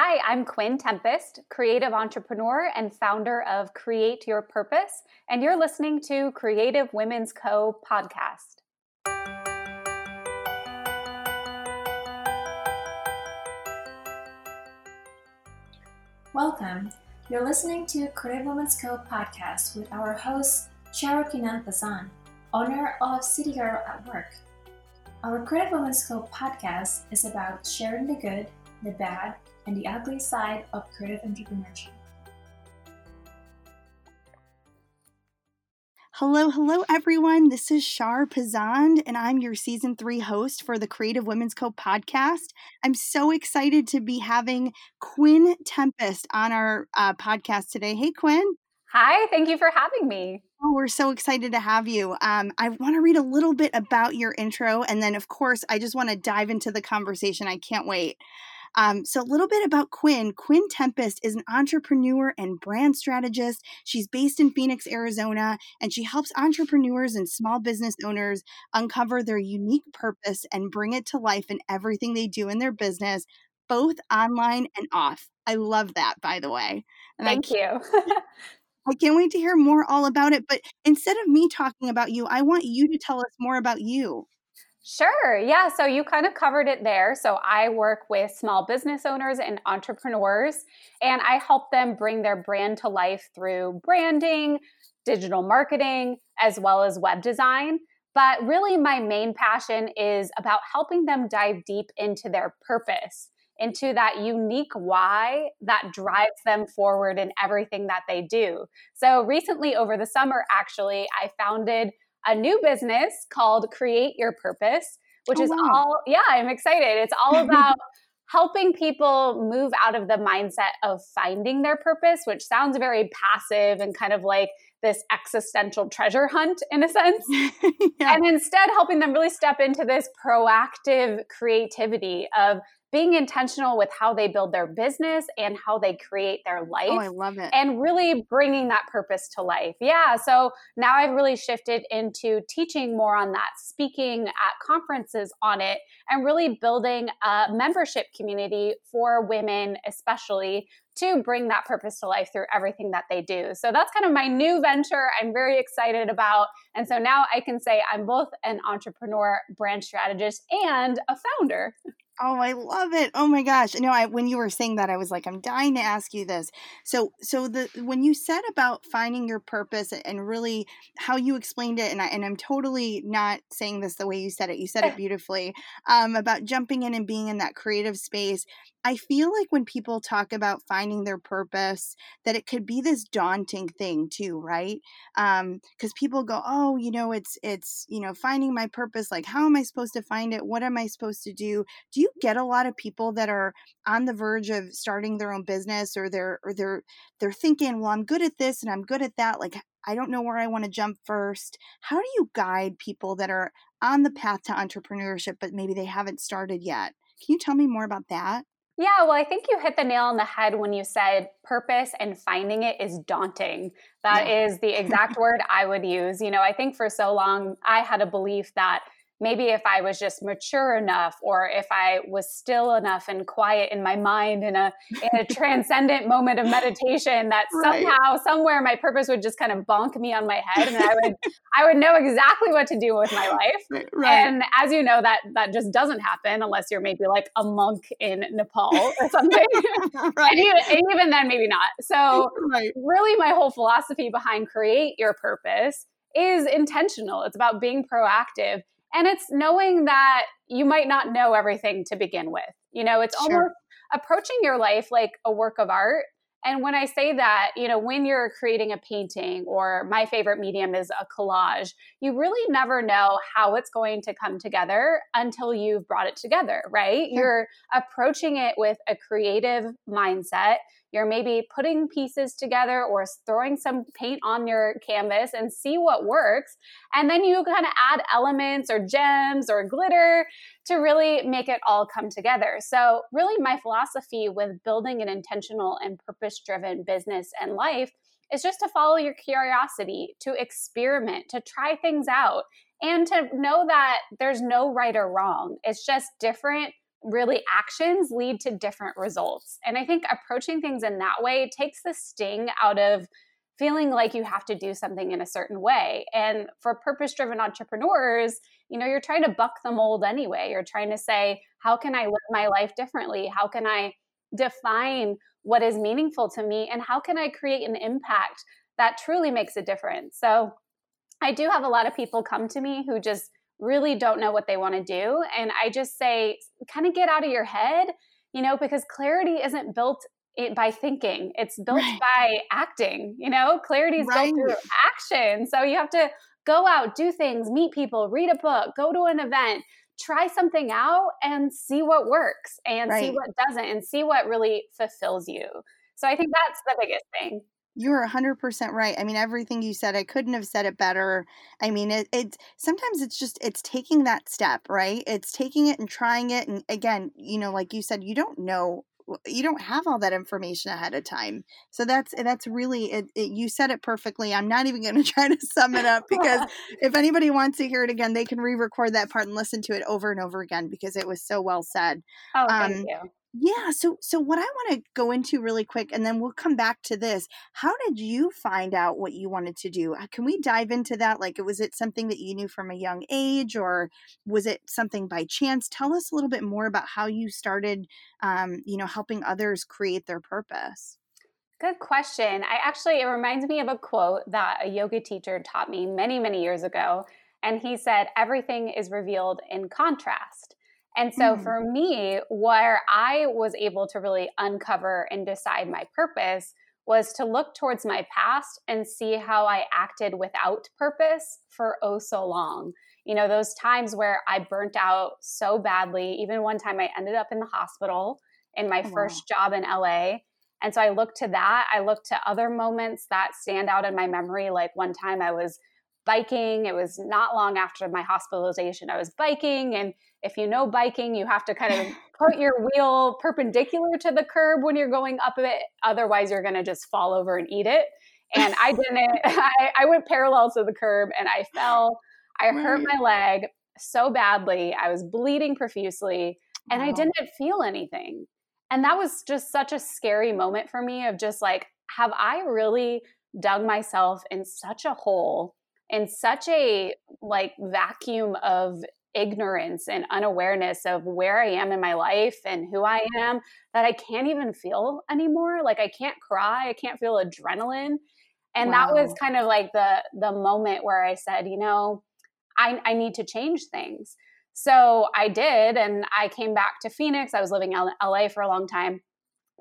Hi, I'm Quinn Tempest, creative entrepreneur and founder of Create Your Purpose, and you're listening to Creative Women's Co podcast. Welcome. You're listening to Creative Women's Co podcast with our host, Shara Kinan owner of City Girl at Work. Our Creative Women's Co podcast is about sharing the good, the bad, and the ugly side of creative entrepreneurship. Hello, hello, everyone. This is Shar Pazand, and I'm your season three host for the Creative Women's Co podcast. I'm so excited to be having Quinn Tempest on our uh, podcast today. Hey, Quinn. Hi, thank you for having me. Oh, we're so excited to have you. Um, I want to read a little bit about your intro, and then, of course, I just want to dive into the conversation. I can't wait. Um, so, a little bit about Quinn. Quinn Tempest is an entrepreneur and brand strategist. She's based in Phoenix, Arizona, and she helps entrepreneurs and small business owners uncover their unique purpose and bring it to life in everything they do in their business, both online and off. I love that, by the way. And Thank you. I can't wait to hear more all about it. But instead of me talking about you, I want you to tell us more about you. Sure. Yeah. So you kind of covered it there. So I work with small business owners and entrepreneurs, and I help them bring their brand to life through branding, digital marketing, as well as web design. But really, my main passion is about helping them dive deep into their purpose, into that unique why that drives them forward in everything that they do. So recently, over the summer, actually, I founded a new business called Create Your Purpose, which oh, is wow. all, yeah, I'm excited. It's all about helping people move out of the mindset of finding their purpose, which sounds very passive and kind of like this existential treasure hunt in a sense. yeah. And instead, helping them really step into this proactive creativity of being intentional with how they build their business and how they create their life. Oh, I love it. And really bringing that purpose to life. Yeah. So now I've really shifted into teaching more on that, speaking at conferences on it, and really building a membership community for women, especially to bring that purpose to life through everything that they do. So that's kind of my new venture I'm very excited about. And so now I can say I'm both an entrepreneur, brand strategist, and a founder. Oh, I love it. Oh my gosh. No, I when you were saying that I was like I'm dying to ask you this. So so the when you said about finding your purpose and really how you explained it and I and I'm totally not saying this the way you said it. You said it beautifully. Um about jumping in and being in that creative space. I feel like when people talk about finding their purpose, that it could be this daunting thing too, right? Um, because people go, oh, you know, it's it's you know finding my purpose. Like, how am I supposed to find it? What am I supposed to do? Do you get a lot of people that are on the verge of starting their own business, or they're or they're they're thinking, well, I'm good at this and I'm good at that. Like, I don't know where I want to jump first. How do you guide people that are on the path to entrepreneurship, but maybe they haven't started yet? Can you tell me more about that? Yeah, well, I think you hit the nail on the head when you said purpose and finding it is daunting. That yeah. is the exact word I would use. You know, I think for so long I had a belief that maybe if I was just mature enough or if I was still enough and quiet in my mind in a in a transcendent moment of meditation that right. somehow somewhere my purpose would just kind of bonk me on my head and I would I would know exactly what to do with my life. Right. And as you know that that just doesn't happen unless you're maybe like a monk in Nepal or something. right. and, even, and, even, then maybe not. So really my whole philosophy behind create your purpose is intentional. It's about being proactive and it's knowing that you might not know everything to begin with. You know, it's sure. almost approaching your life like a work of art. And when I say that, you know, when you're creating a painting or my favorite medium is a collage, you really never know how it's going to come together until you've brought it together, right? You're approaching it with a creative mindset you're maybe putting pieces together or throwing some paint on your canvas and see what works. And then you kind of add elements or gems or glitter to really make it all come together. So, really, my philosophy with building an intentional and purpose driven business and life is just to follow your curiosity, to experiment, to try things out, and to know that there's no right or wrong. It's just different really actions lead to different results. And I think approaching things in that way takes the sting out of feeling like you have to do something in a certain way. And for purpose driven entrepreneurs, you know, you're trying to buck the mold anyway. You're trying to say, how can I live my life differently? How can I define what is meaningful to me? And how can I create an impact that truly makes a difference? So I do have a lot of people come to me who just really don't know what they want to do. And I just say, kind of get out of your head, you know, because clarity isn't built by thinking, it's built right. by acting, you know, clarity is right. built through action. So you have to go out, do things, meet people, read a book, go to an event, try something out and see what works and right. see what doesn't and see what really fulfills you. So I think that's the biggest thing. You're 100% right. I mean, everything you said, I couldn't have said it better. I mean, it, it's sometimes it's just, it's taking that step, right? It's taking it and trying it. And again, you know, like you said, you don't know you don't have all that information ahead of time so that's that's really it, it you said it perfectly i'm not even going to try to sum it up because if anybody wants to hear it again they can re-record that part and listen to it over and over again because it was so well said oh thank um, you yeah, so so what I want to go into really quick and then we'll come back to this. How did you find out what you wanted to do? Uh, can we dive into that? Like was it something that you knew from a young age or was it something by chance? Tell us a little bit more about how you started um, you know, helping others create their purpose. Good question. I actually, it reminds me of a quote that a yoga teacher taught me many, many years ago. And he said, Everything is revealed in contrast. And so mm. for me, where I was able to really uncover and decide my purpose was to look towards my past and see how I acted without purpose for oh so long. You know, those times where I burnt out so badly, even one time I ended up in the hospital in my oh, first wow. job in LA. And so I looked to that. I looked to other moments that stand out in my memory. Like one time I was biking. It was not long after my hospitalization. I was biking and if you know biking, you have to kind of put your wheel perpendicular to the curb when you're going up it. Otherwise, you're going to just fall over and eat it. And I didn't, I, I, went parallel to the curb and I fell. I hurt my leg so badly. I was bleeding profusely and wow. I didn't feel anything. And that was just such a scary moment for me of just like, have I really dug myself in such a hole in such a like vacuum of ignorance and unawareness of where I am in my life and who I am that I can't even feel anymore. Like I can't cry, I can't feel adrenaline. And wow. that was kind of like the the moment where I said, you know, I, I need to change things. So I did, and I came back to Phoenix. I was living in LA for a long time.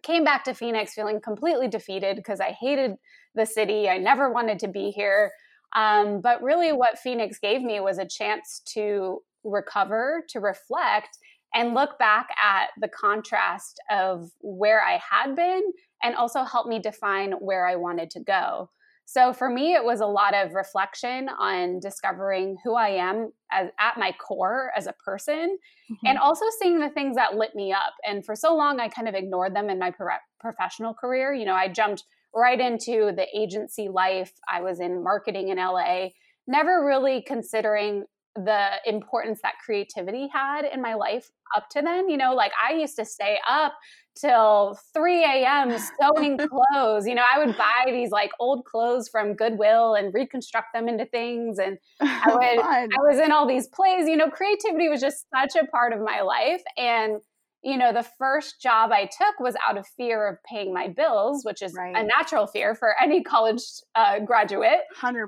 Came back to Phoenix feeling completely defeated because I hated the city. I never wanted to be here. Um, but really, what Phoenix gave me was a chance to recover, to reflect, and look back at the contrast of where I had been and also help me define where I wanted to go. So for me, it was a lot of reflection on discovering who I am as, at my core as a person, mm-hmm. and also seeing the things that lit me up. And for so long, I kind of ignored them in my pro- professional career. You know, I jumped right into the agency life. I was in marketing in LA, never really considering the importance that creativity had in my life up to then. You know, like I used to stay up till 3 a.m. sewing clothes. You know, I would buy these like old clothes from Goodwill and reconstruct them into things. And oh, I would, I was in all these plays. You know, creativity was just such a part of my life. And you know, the first job I took was out of fear of paying my bills, which is right. a natural fear for any college uh, graduate. 100%.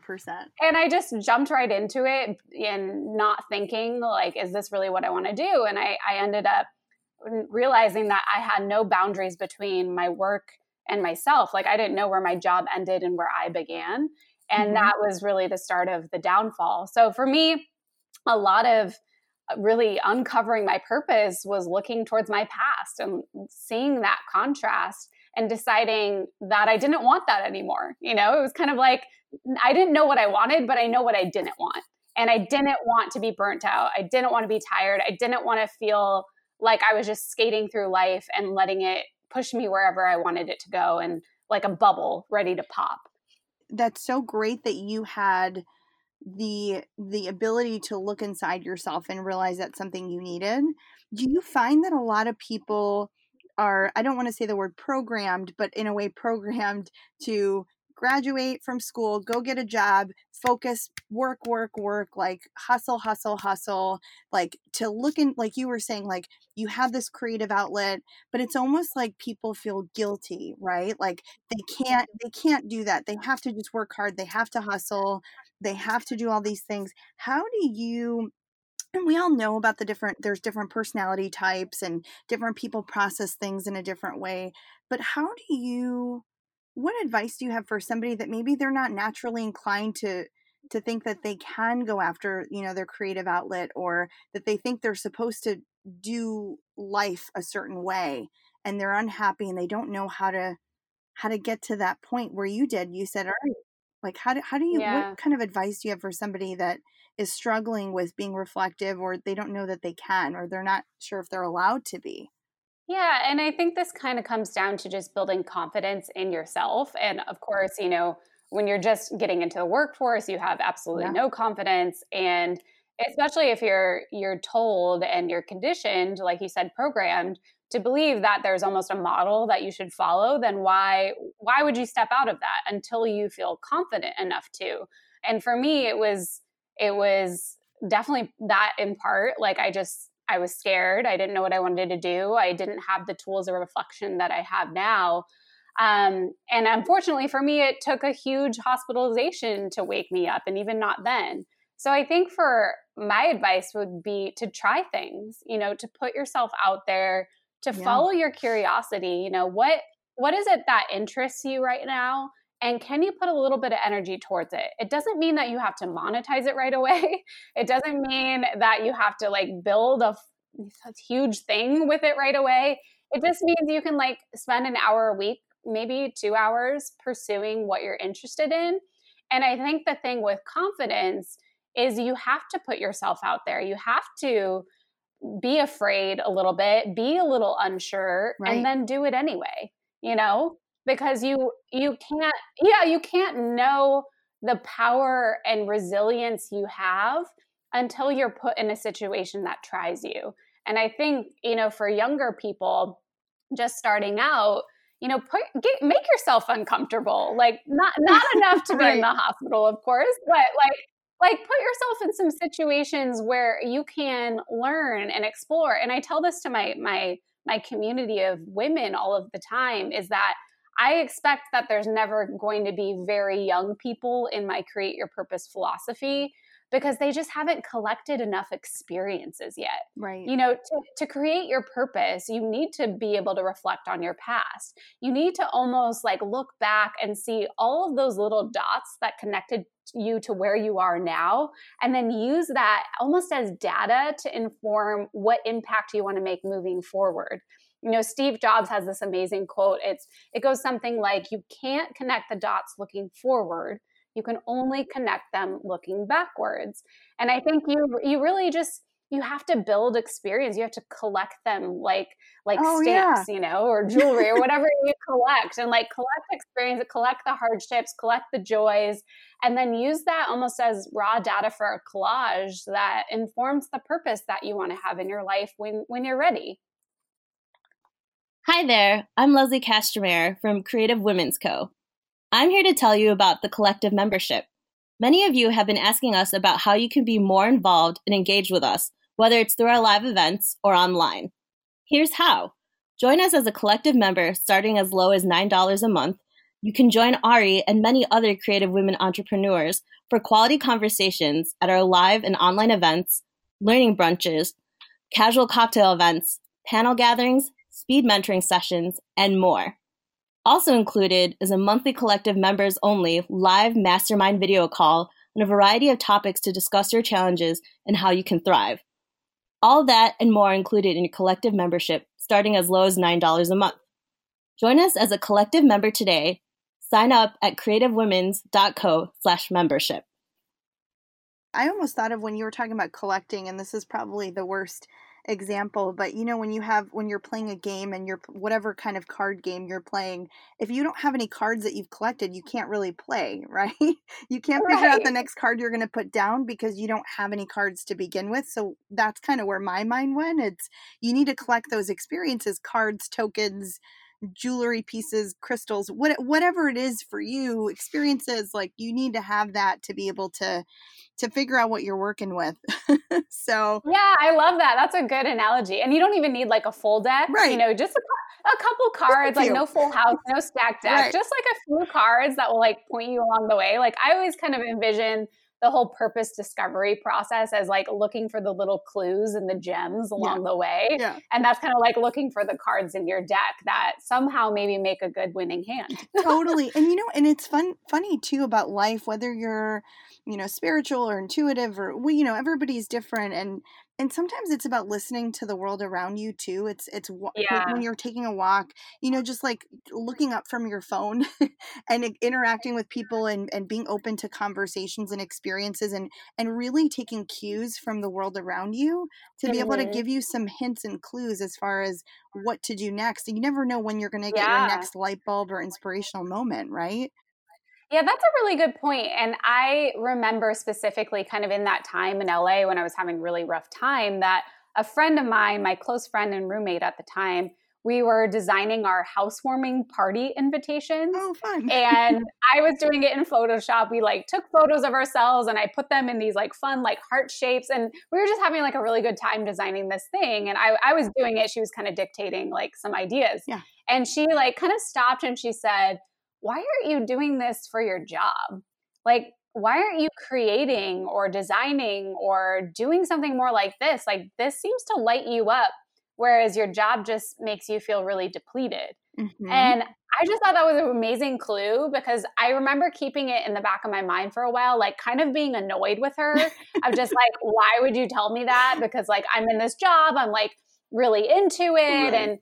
And I just jumped right into it and not thinking, like, is this really what I want to do? And I, I ended up realizing that I had no boundaries between my work and myself. Like, I didn't know where my job ended and where I began. And mm-hmm. that was really the start of the downfall. So for me, a lot of really uncovering my purpose was looking towards my past and seeing that contrast and deciding that I didn't want that anymore. You know, it was kind of like I didn't know what I wanted, but I know what I didn't want. And I didn't want to be burnt out. I didn't want to be tired. I didn't want to feel like I was just skating through life and letting it push me wherever I wanted it to go and like a bubble ready to pop. That's so great that you had the the ability to look inside yourself and realize that's something you needed. Do you find that a lot of people are i don't want to say the word programmed but in a way programmed to graduate from school, go get a job, focus, work, work, work, like hustle, hustle, hustle, like to look in, like you were saying, like you have this creative outlet, but it's almost like people feel guilty, right? Like they can't, mm-hmm. they can't do that. They have to just work hard. They have to hustle. They have to do all these things. How do you and we all know about the different there's different personality types and different people process things in a different way but how do you what advice do you have for somebody that maybe they're not naturally inclined to to think that they can go after you know their creative outlet or that they think they're supposed to do life a certain way and they're unhappy and they don't know how to how to get to that point where you did you said all right like how do, how do you yeah. what kind of advice do you have for somebody that is struggling with being reflective or they don't know that they can or they're not sure if they're allowed to be yeah, and I think this kind of comes down to just building confidence in yourself. And of course, you know, when you're just getting into the workforce, you have absolutely yeah. no confidence and especially if you're you're told and you're conditioned, like you said programmed to believe that there's almost a model that you should follow, then why why would you step out of that until you feel confident enough to? And for me, it was it was definitely that in part like I just I was scared. I didn't know what I wanted to do. I didn't have the tools of reflection that I have now. Um, and unfortunately for me, it took a huge hospitalization to wake me up, and even not then. So I think for my advice would be to try things, you know, to put yourself out there, to yeah. follow your curiosity. You know, what what is it that interests you right now? And can you put a little bit of energy towards it? It doesn't mean that you have to monetize it right away. It doesn't mean that you have to like build a, a huge thing with it right away. It just means you can like spend an hour a week maybe two hours pursuing what you're interested in. And i think the thing with confidence is you have to put yourself out there. You have to be afraid a little bit be a little unsure right. and then do it anyway you know because you you can't yeah you can't know the power and resilience you have until you're put in a situation that tries you and i think you know for younger people just starting out you know put get, make yourself uncomfortable like not not enough to be right. in the hospital of course but like like put yourself in some situations where you can learn and explore and i tell this to my my my community of women all of the time is that I expect that there's never going to be very young people in my create your purpose philosophy because they just haven't collected enough experiences yet. Right. You know, to, to create your purpose, you need to be able to reflect on your past. You need to almost like look back and see all of those little dots that connected you to where you are now, and then use that almost as data to inform what impact you want to make moving forward you know steve jobs has this amazing quote. It's it goes something like you can't connect the dots looking forward. You can only connect them looking backwards. And i think you you really just you have to build experience. You have to collect them like like oh, stamps yeah. you know or jewelry or whatever you collect and like collect experience collect the hardships collect the joys and then use that almost as raw data for a collage that informs the purpose that you want to have in your life when when you're ready Hi there, I'm Leslie Castromere from Creative Women's Co. I'm here to tell you about the collective membership. Many of you have been asking us about how you can be more involved and engaged with us, whether it's through our live events or online. Here's how. Join us as a collective member starting as low as $9 a month. You can join Ari and many other creative women entrepreneurs for quality conversations at our live and online events, learning brunches, casual cocktail events, panel gatherings, speed mentoring sessions, and more. Also included is a monthly collective members only live mastermind video call on a variety of topics to discuss your challenges and how you can thrive. All that and more included in your collective membership starting as low as $9 a month. Join us as a collective member today. Sign up at creativewomen's.co slash membership. I almost thought of when you were talking about collecting, and this is probably the worst example, but you know when you have when you're playing a game and you're whatever kind of card game you're playing, if you don't have any cards that you've collected, you can't really play, right? you can't figure out the next card you're going to put down because you don't have any cards to begin with. So that's kind of where my mind went. It's you need to collect those experiences, cards, tokens, jewelry pieces, crystals, what, whatever it is for you, experiences like you need to have that to be able to to figure out what you're working with. so Yeah, I love that. That's a good analogy. And you don't even need like a full deck. Right. You know, just a, a couple cards, like no full house, no stacked deck, Right. just like a few cards that will like point you along the way. Like I always kind of envision the whole purpose discovery process as like looking for the little clues and the gems along the way. yeah. And that's kind of like looking for the cards in your deck that somehow maybe make a good winning hand. totally and you know and it's fun funny too about life whether you're you know spiritual or intuitive or well, you know everybody's different and and sometimes it's about listening to the world around you too it's it's wa- when- when you're taking a walk you know just like looking up from your phone and interacting with people and and being open to conversations and experiences and and really taking cues from the world around you to be able to Mhm. give you some hints and clues as far as what to do next you never know when you're going to get Yeah. your next light bulb or inspirational moment right Yeah, that's a really good point. And I remember specifically kind of in that time in LA when I was having really rough time that a friend of mine, my close friend and roommate at the time, we were designing our housewarming party invitations. oh fun and I was doing it in Photoshop. We like took photos of ourselves and I put them in these like fun like heart shapes and we were just having like a really good time designing this thing and I I was doing it she was kind of dictating like some ideas. Yeah. And she like kind of stopped and she said, "Why aren't you doing this for your job? Like why aren't you creating or designing or doing something more like this? Like this seems to light you up whereas your job just makes you feel really depleted." Mhm. And I just thought that was an amazing clue because I remember keeping it in the back of my mind for a while, like kind of being annoyed with her. I'm just like, why would you tell me that? Because like I'm in this job, I'm like really into it. Right. And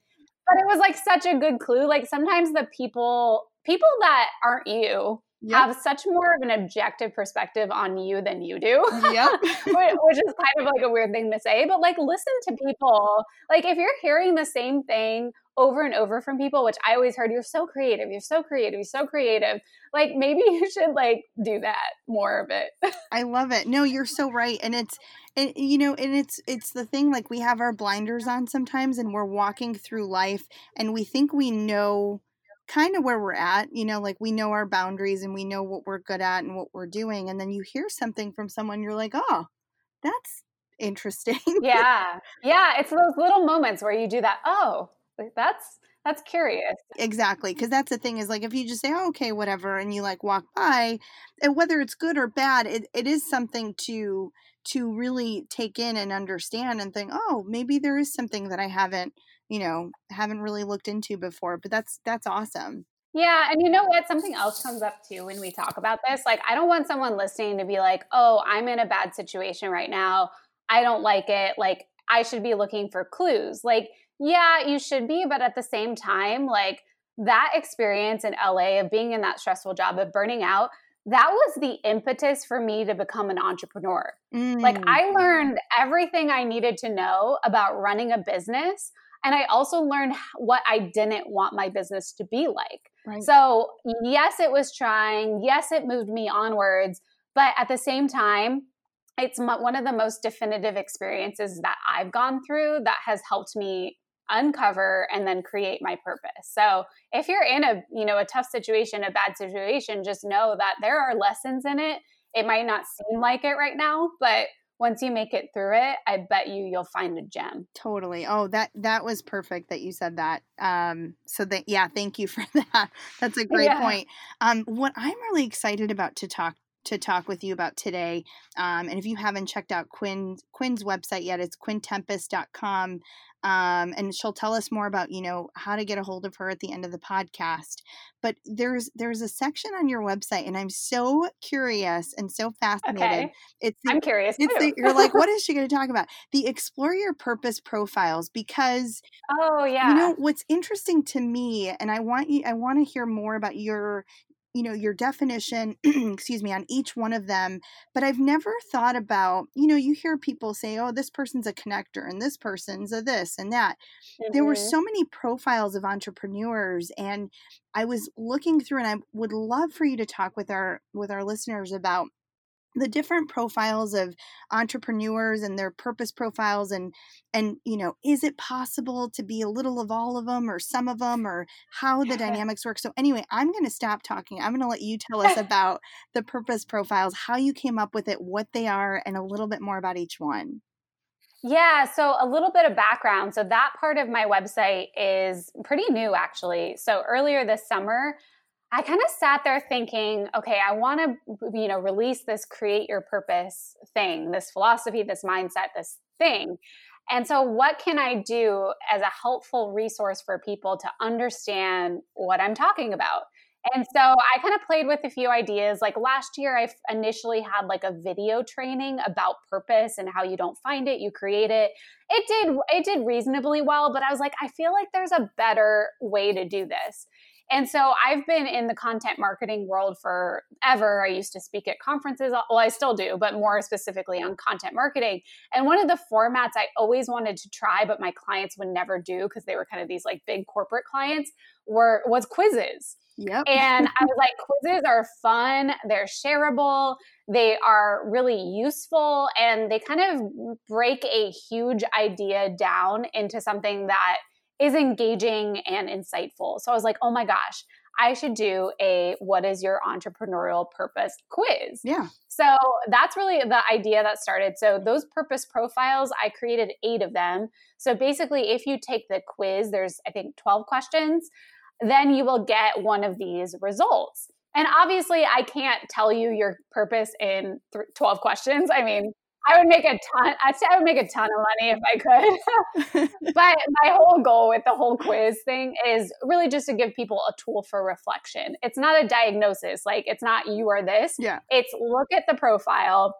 but it was like such a good clue. Like sometimes the people people that aren't you Yep. have such more of an objective perspective on you than you do. yep. Which is kind of like a weird thing to say, but like listen to people. Like if you're hearing the same thing over and over from people, which I always heard, you're so creative, you're so creative, you're so creative. Like maybe you should like do that more of it. I love it. No, you're so right. And it's and you know, and it's it's the thing like we have our blinders on sometimes and we're walking through life and we think we know kind of where we're at, you know, like we know our boundaries and we know what we're good at and what we're doing and then you hear something from someone you're like, "Oh, that's interesting." yeah. Yeah. It's those little moments where you do that. Oh, that's that's curious. Exactly, because that's the thing is like if you just say, oh, okay, whatever, and you like walk by, and whether it's good or bad, it, it is something to to really take in and understand and think, oh, maybe there is something that I haven't, you know, haven't really looked into before. But that's that's awesome. Yeah, and you know what? Something else comes up too when we talk about this. Like, I don't want someone listening to be like, oh, I'm in a bad situation right now. I don't like it. Like, I should be looking for clues. Like, yeah, you should be. But at the same time, like, that experience in LA of being in that stressful job, of burning out, that was the impetus for me to become an entrepreneur. Like, Mm, I learned everything I needed to know about running a business. And I also learned what I didn't want my business to be like. right. So, yes, it was trying. Yes, it moved me onwards. But at the same time, it's one of the most definitive experiences that I've gone through that has helped me uncover and then create my purpose. So, if you're in a, you know, a tough situation, a bad situation, just know that there are lessons in it. It might not seem like it right now, but once you make it through it, I bet you you'll find a gem. Totally. Oh, that that was perfect that you said that. Um, so that yeah, thank you for that. That's a great Yeah. point. Um, what I'm really excited about to talk to talk with you about today, um, and if you haven't checked out Quinn Quinn's website yet, it's quinntempest.com. Um, and she'll tell us more about you know how to get a hold of her at the end of the podcast. But there's there's a section on your website, and I'm so curious and so fascinated. Okay. It's the I'm curious it's too. the, you're like, what is she going to talk about? The explore your purpose profiles because oh, yeah. you know what's interesting to me, and I want you, I want to hear more about your, you know your definition excuse me on each one of them but i've never thought about you know you hear people say oh this person's a connector and this person's a this and that mm-hmm. there were mm-hmm. so many profiles of entrepreneurs and i was looking through and i would love for you to talk with our with our listeners about the different profiles of entrepreneurs and their purpose profiles and and you know is it possible to be a little of all of them or some of them or how the dynamics work so anyway i'm going to stop talking i'm going to let you tell us about the purpose profiles how you came up with it what they are and a little bit more about each one yeah, so a little bit of background. So that part of my website is pretty new actually. So earlier this summer, I kind of sat there thinking, okay, I want to, you know, release this create your purpose thing, this philosophy, this mindset, this thing. And so, what can I do as a helpful resource for people to understand what I'm talking about? And so I kind of played with a few ideas. Like last year, I initially had like a video training about purpose and how you don't find it, you create it. It did it did reasonably well, but I was like, I feel like there's a better way to do this. And so I've been in the content marketing world forever. I used to speak at conferences. Well, I still do, but more specifically on content marketing. And one of the formats I always wanted to try, but my clients would never do because they were kind of these like big corporate clients, were was quizzes. Yep. And I was like, quizzes are fun, they're shareable, they are really useful, and they kind of break a huge idea down into something that is engaging and insightful. So I was like, oh my gosh, I should do a what is your entrepreneurial purpose quiz. Yeah. So that's really the idea that started. So those purpose profiles, I created eight of them. So basically, if you take the quiz, there's I think 12 questions, then you will get one of these results. And obviously, I can't tell you your purpose in th- 12 questions. I mean, I would make a ton. I say I would make a ton of money if I could. but my whole goal with the whole quiz thing is really just to give people a tool for reflection. It's not a diagnosis. Like it's not you are this. Yeah. It's look at the profile,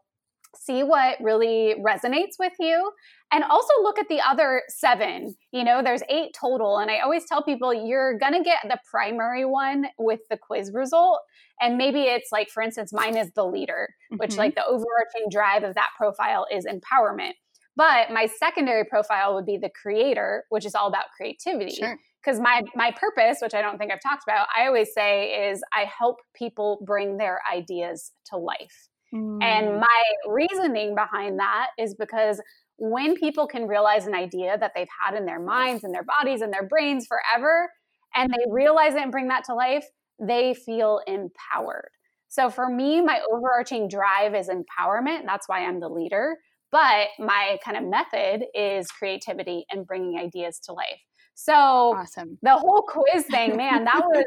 see what really resonates with you, and also look at the other seven. You know, there's eight total, and I always tell people you're gonna get the primary one with the quiz result. And maybe it's like for instance mine is the leader which mm-hmm. like the overarching drive of that profile is empowerment. But my secondary profile would be the creator which is all about creativity. Because my my purpose which i don't think i've talked about i always say is i help people bring their ideas to life mm. and my reasoning behind that is because when people can realize an idea that they've had in their minds and their bodies and their brains forever and they realize it and bring that to life they feel empowered. So for me, my overarching drive is empowerment. That's why I'm the leader. But my kind of method is creativity and bringing ideas to life. So awesome. the whole quiz thing, man, that was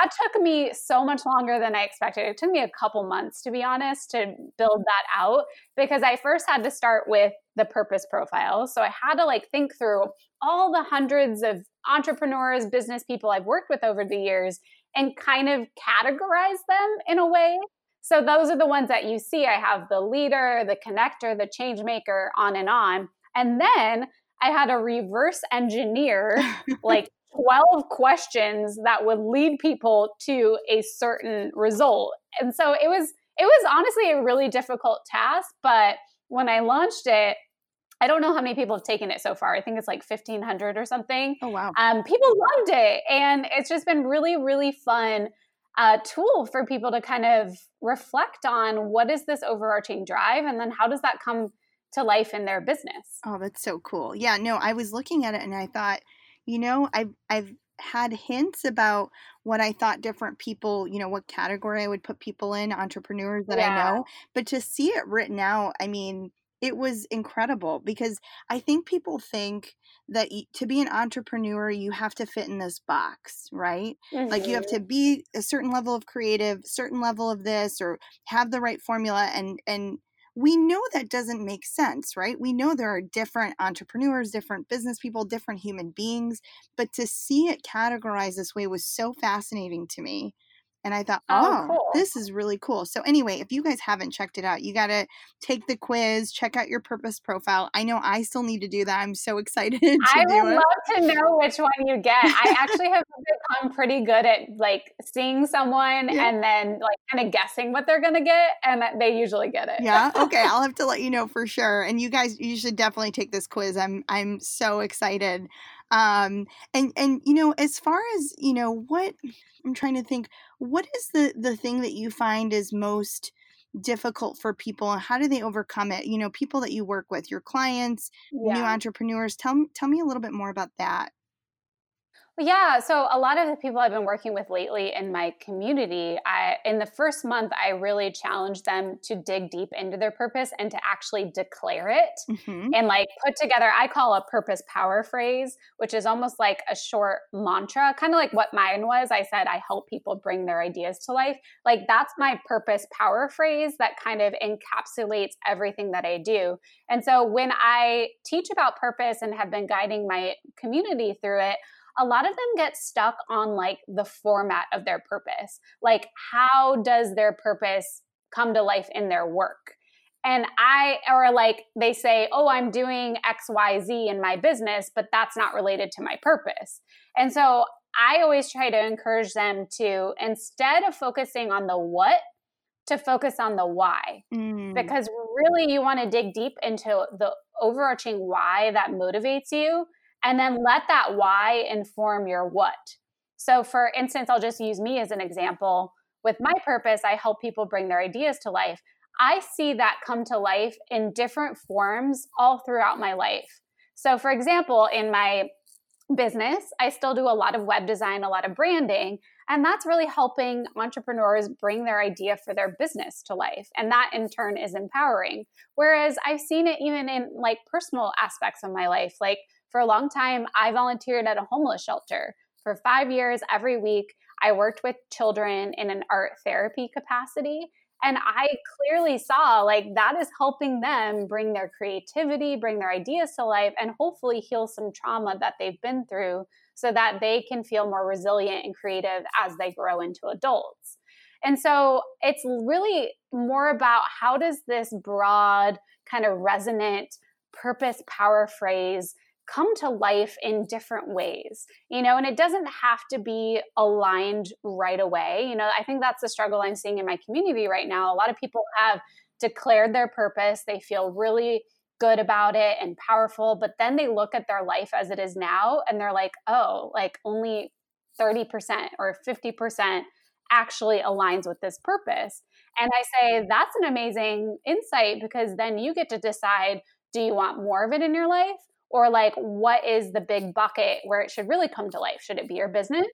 that took me so much longer than I expected. It took me a couple months, to be honest, to build that out because I first had to start with the purpose profile. So I had to like think through all the hundreds of entrepreneurs, business people I've worked with over the years and kind of categorize them in a way. So those are the ones that you see. I have the leader, the connector, the change maker, on and on. And then I had to reverse engineer like 12 questions that would lead people to a certain result. And so it was it was honestly a really difficult task, but when I launched it, I don't know how many people have taken it so far. I think it's like 1500 or something. Oh, wow. Um, people loved it. And it's just been really, really fun uh, tool for people to kind of reflect on what is this overarching drive and then how does that come to life in their business. Oh, that's so cool. Yeah, no, I was looking at it and I thought, you know, I've, I've had hints about what I thought different people, you know, what category I would put people in, entrepreneurs that yeah. I know. But to see it written out, I mean, it was incredible because I think people think that to be an entrepreneur you have to fit in this box, right? Mm-hmm. Like you have to mm-hmm. be a certain level of creative, certain level of this or have the right formula and and we know that doesn't make sense, right? We know there are different entrepreneurs, different business people, different human beings, but to see it categorized this way was so fascinating to me and I thought, oh, Oh, cool. this is really cool. So, anyway, if you guys haven't checked it out, you got to take the quiz, check out your purpose profile. I know I still need to do that. I'm so excited to I would it. love to know which one you get. I actually have become pretty good at like seeing someone Yeah. and then like kind of guessing what they're gonna get, and they usually get it. yeah okay i'll have to let you know for sure and you guys you should definitely take this quiz i'm i'm so excited um and and you know as far as you know what i'm trying to think what is the the thing that you find is most difficult for people and how do they overcome it? You know people that you work with your clients new entrepreneurs tell me tell me a little bit more about that Yeah, so a lot of the people I've been working with lately in my community, I in the first month I really challenged them to dig deep into their purpose and to actually declare it hmm and like put together I call a purpose power phrase, which is almost like a short mantra, kind of like what mine was. I said I help people bring their ideas to life. Like that's my purpose power phrase that kind of encapsulates everything that I do. And so when I teach about purpose and have been guiding my community through it, a lot of them get stuck on like the format of their purpose. Like, how does their purpose come to life in their work? And I, or like they say, oh, I'm doing XYZ in my business, but that's not related to my purpose. And so I always try to encourage them to, instead of focusing on the what, to focus on the why Mm. because really you want to dig deep into the overarching why that motivates you and then let that why inform your what. So, for instance, I'll just use me as an example. With my purpose, I help people bring their ideas to life. I see that come to life in different forms all throughout my life. So, for example, in my business, I still do a lot of web design, a lot of branding, and that's really helping entrepreneurs bring their idea for their business to life. And that in turn is empowering. Whereas I've seen it even in like personal aspects of my life. Like for a long time, I volunteered at a homeless shelter. For five years, every week, I worked with children in an art therapy capacity. And I clearly saw like that is helping them bring their creativity, bring their ideas to life, and hopefully heal some trauma that they've been through so that they can feel more resilient and creative as they grow into adults. And so it's really more about how does this broad, kind of resonant purpose power phrase come to life in different ways you know and it doesn't have to be aligned right away you know i think that's the struggle i'm seeing in my community right now. A lot of people have declared their purpose they feel really good about it and powerful but then they look at their life as it is now and they're like oh like only 30% or 50% actually aligns with this purpose. And i say that's an amazing insight because then you get to decide do you want more of it in your life or like what is the big bucket where it should really come to life? Should it be your business?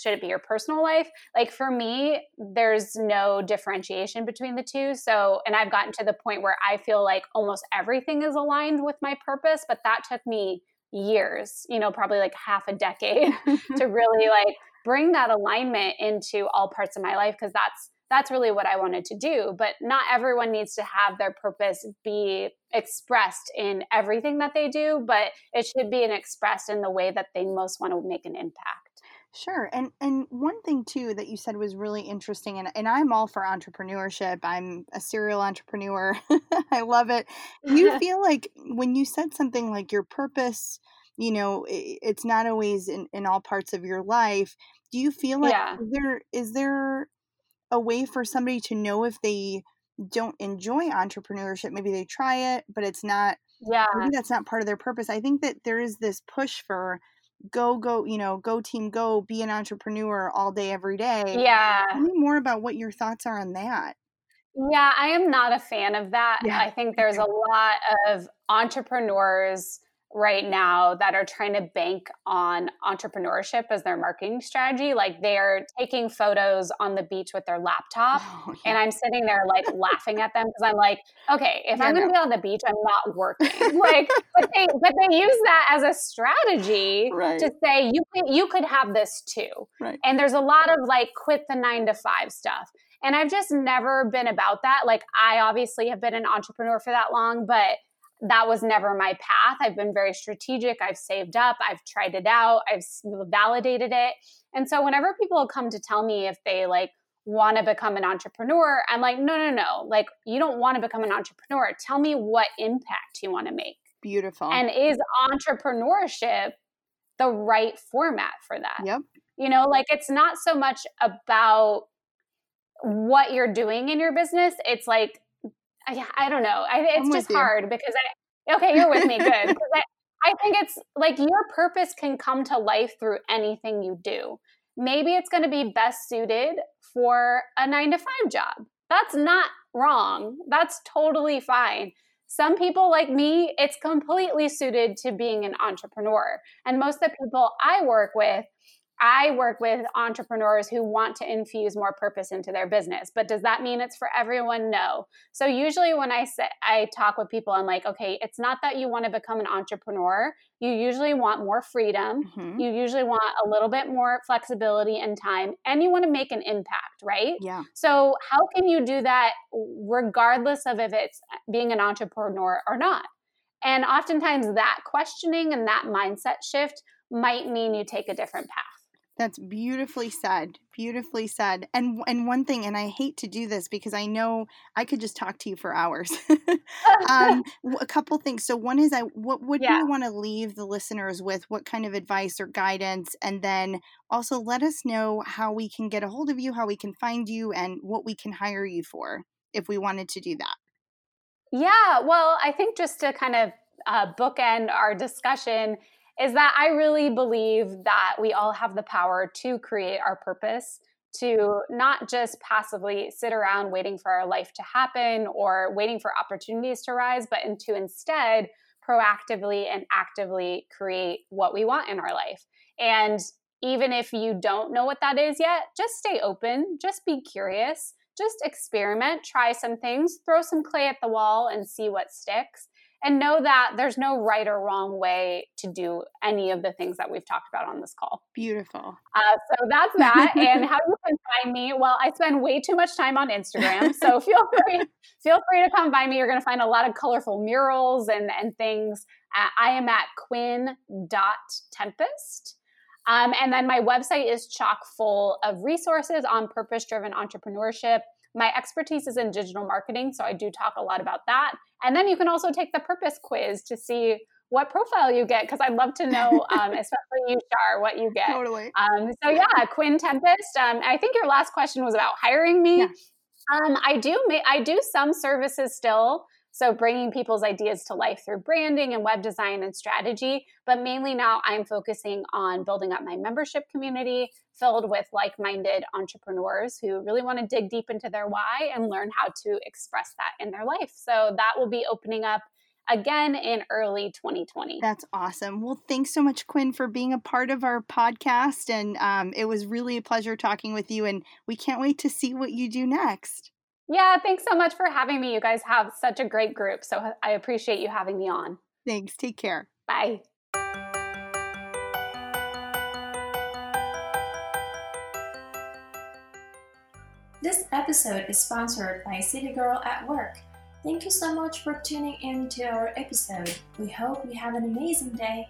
Should it be your personal life? Like for me there's no differentiation between the two. So and i've gotten to the point where i feel like almost everything is aligned with my purpose but that took me years you know probably like half a decade to really like bring that alignment into all parts of my life because that's that's really what I wanted to do. But not everyone needs to have their purpose be expressed in everything that they do, but it should be expressed in the way that they most want to make an impact. Sure. And and one thing too that you said was really interesting and, and I'm all for entrepreneurship. I'm a serial entrepreneur. I love it. You feel like when you said something like your purpose, you know, i it's not always in, in all parts of your life. Do you feel like Yeah. is there is there a way for somebody to know if they don't enjoy entrepreneurship? Maybe they try it, but it's not Yeah. maybe that's not part of their purpose. I think that there is this push for go go you know go team go be an entrepreneur all day every day Yeah. tell me more about what your thoughts are on that Yeah, I am not a fan of that. Yeah. I think there's a lot of entrepreneurs right now that are trying to bank on entrepreneurship as their marketing strategy. Like they're taking photos on the beach with their laptop. Oh, And I'm sitting there like laughing at them because I'm like, okay, if Yeah, I'm going to be on the beach, I'm not working. like, but they but they use that as a strategy Right. to say you could you could have this too. Right. And there's a lot of like quit the nine to five stuff. And I've just never been about that. Like I obviously have been an entrepreneur for that long, but that was never my path. I've been very strategic. I've saved up. I've tried it out. I've validated it. And so whenever people come to tell me if they like want to become an entrepreneur. I'm like, no, no, no. Like, you don't want to become an entrepreneur. Tell me what impact you want to make. Beautiful. And is entrepreneurship the right format for that? Yep. You know, like it's not so much about what you're doing in your business. It's like, I, I don't know. I, it's I'm just hard because I, okay, you're with me. Good. I, I think it's like your purpose can come to life through anything you do. Maybe it's going to be best suited for a nine to five job. That's not wrong. That's totally fine. Some people like me, it's completely suited to being an entrepreneur. And most of the people I work with, I work with entrepreneurs who want to infuse more purpose into their business. But does that mean it's for everyone? No. So usually when I say I talk with people, I'm like, okay, it's not that you want to become an entrepreneur. You usually want more freedom. Mhm. You usually want a little bit more flexibility and time, and you want to make an impact, right? Yeah. So, how can you do that regardless of if it's being an entrepreneur or not? And oftentimes, that questioning and that mindset shift might mean you take a different path. That's beautifully said. Beautifully said. And and one thing, and I hate to do this because I know I could just talk to you for hours. um, a couple things. So one is, I what would Yeah. you want to leave the listeners with? What kind of advice or guidance? And then also let us know how we can get a hold of you, how we can find you, and what we can hire you for if we wanted to do that. Yeah, well, I think just to kind of uh, bookend our discussion is that I really believe that we all have the power to create our purpose, to not just passively sit around waiting for our life to happen or waiting for opportunities to rise, but to instead proactively and actively create what we want in our life. And even if you don't know what that is yet, just stay open, just be curious just experiment, try some things, throw some clay at the wall and see what sticks. And know that there's no right or wrong way to do any of the things that we've talked about on this call. Beautiful. Uh, so that's that. and how do you can find me? Well, I spend way too much time on Instagram, so feel free feel free to come find me. You're going to find a lot of colorful murals and and things. Uh, I am at quinn.tempest. Um, and then my website is chock full of resources on purpose driven entrepreneurship. My expertise is in digital marketing, so I do talk a lot about that. And then you can also take the purpose quiz to see what profile you get, because I'd love to know, um, especially you, Shar, what you get. Totally. Um, so yeah, Quinn Tempest. Um, I think your last question was about hiring me. Yeah. Um, I do ma- I do some services still. So bringing people's ideas to life through branding and web design and strategy, but mainly now I'm focusing on building up my membership community filled with like-minded entrepreneurs who really want to dig deep into their why and learn how to express that in their life. So that will be opening up again in early 2020. That's awesome. Well, thanks so much, Quinn, for being a part of our podcast. And um, it was really a pleasure talking with you. And we can't wait to see what you do next. Yeah, thanks so much for having me. You guys have such a great group. So I appreciate you having me on. Thanks. Take care. Bye. This episode is sponsored by City Girl at Work. Thank you so much for tuning in to our episode. We hope you have an amazing day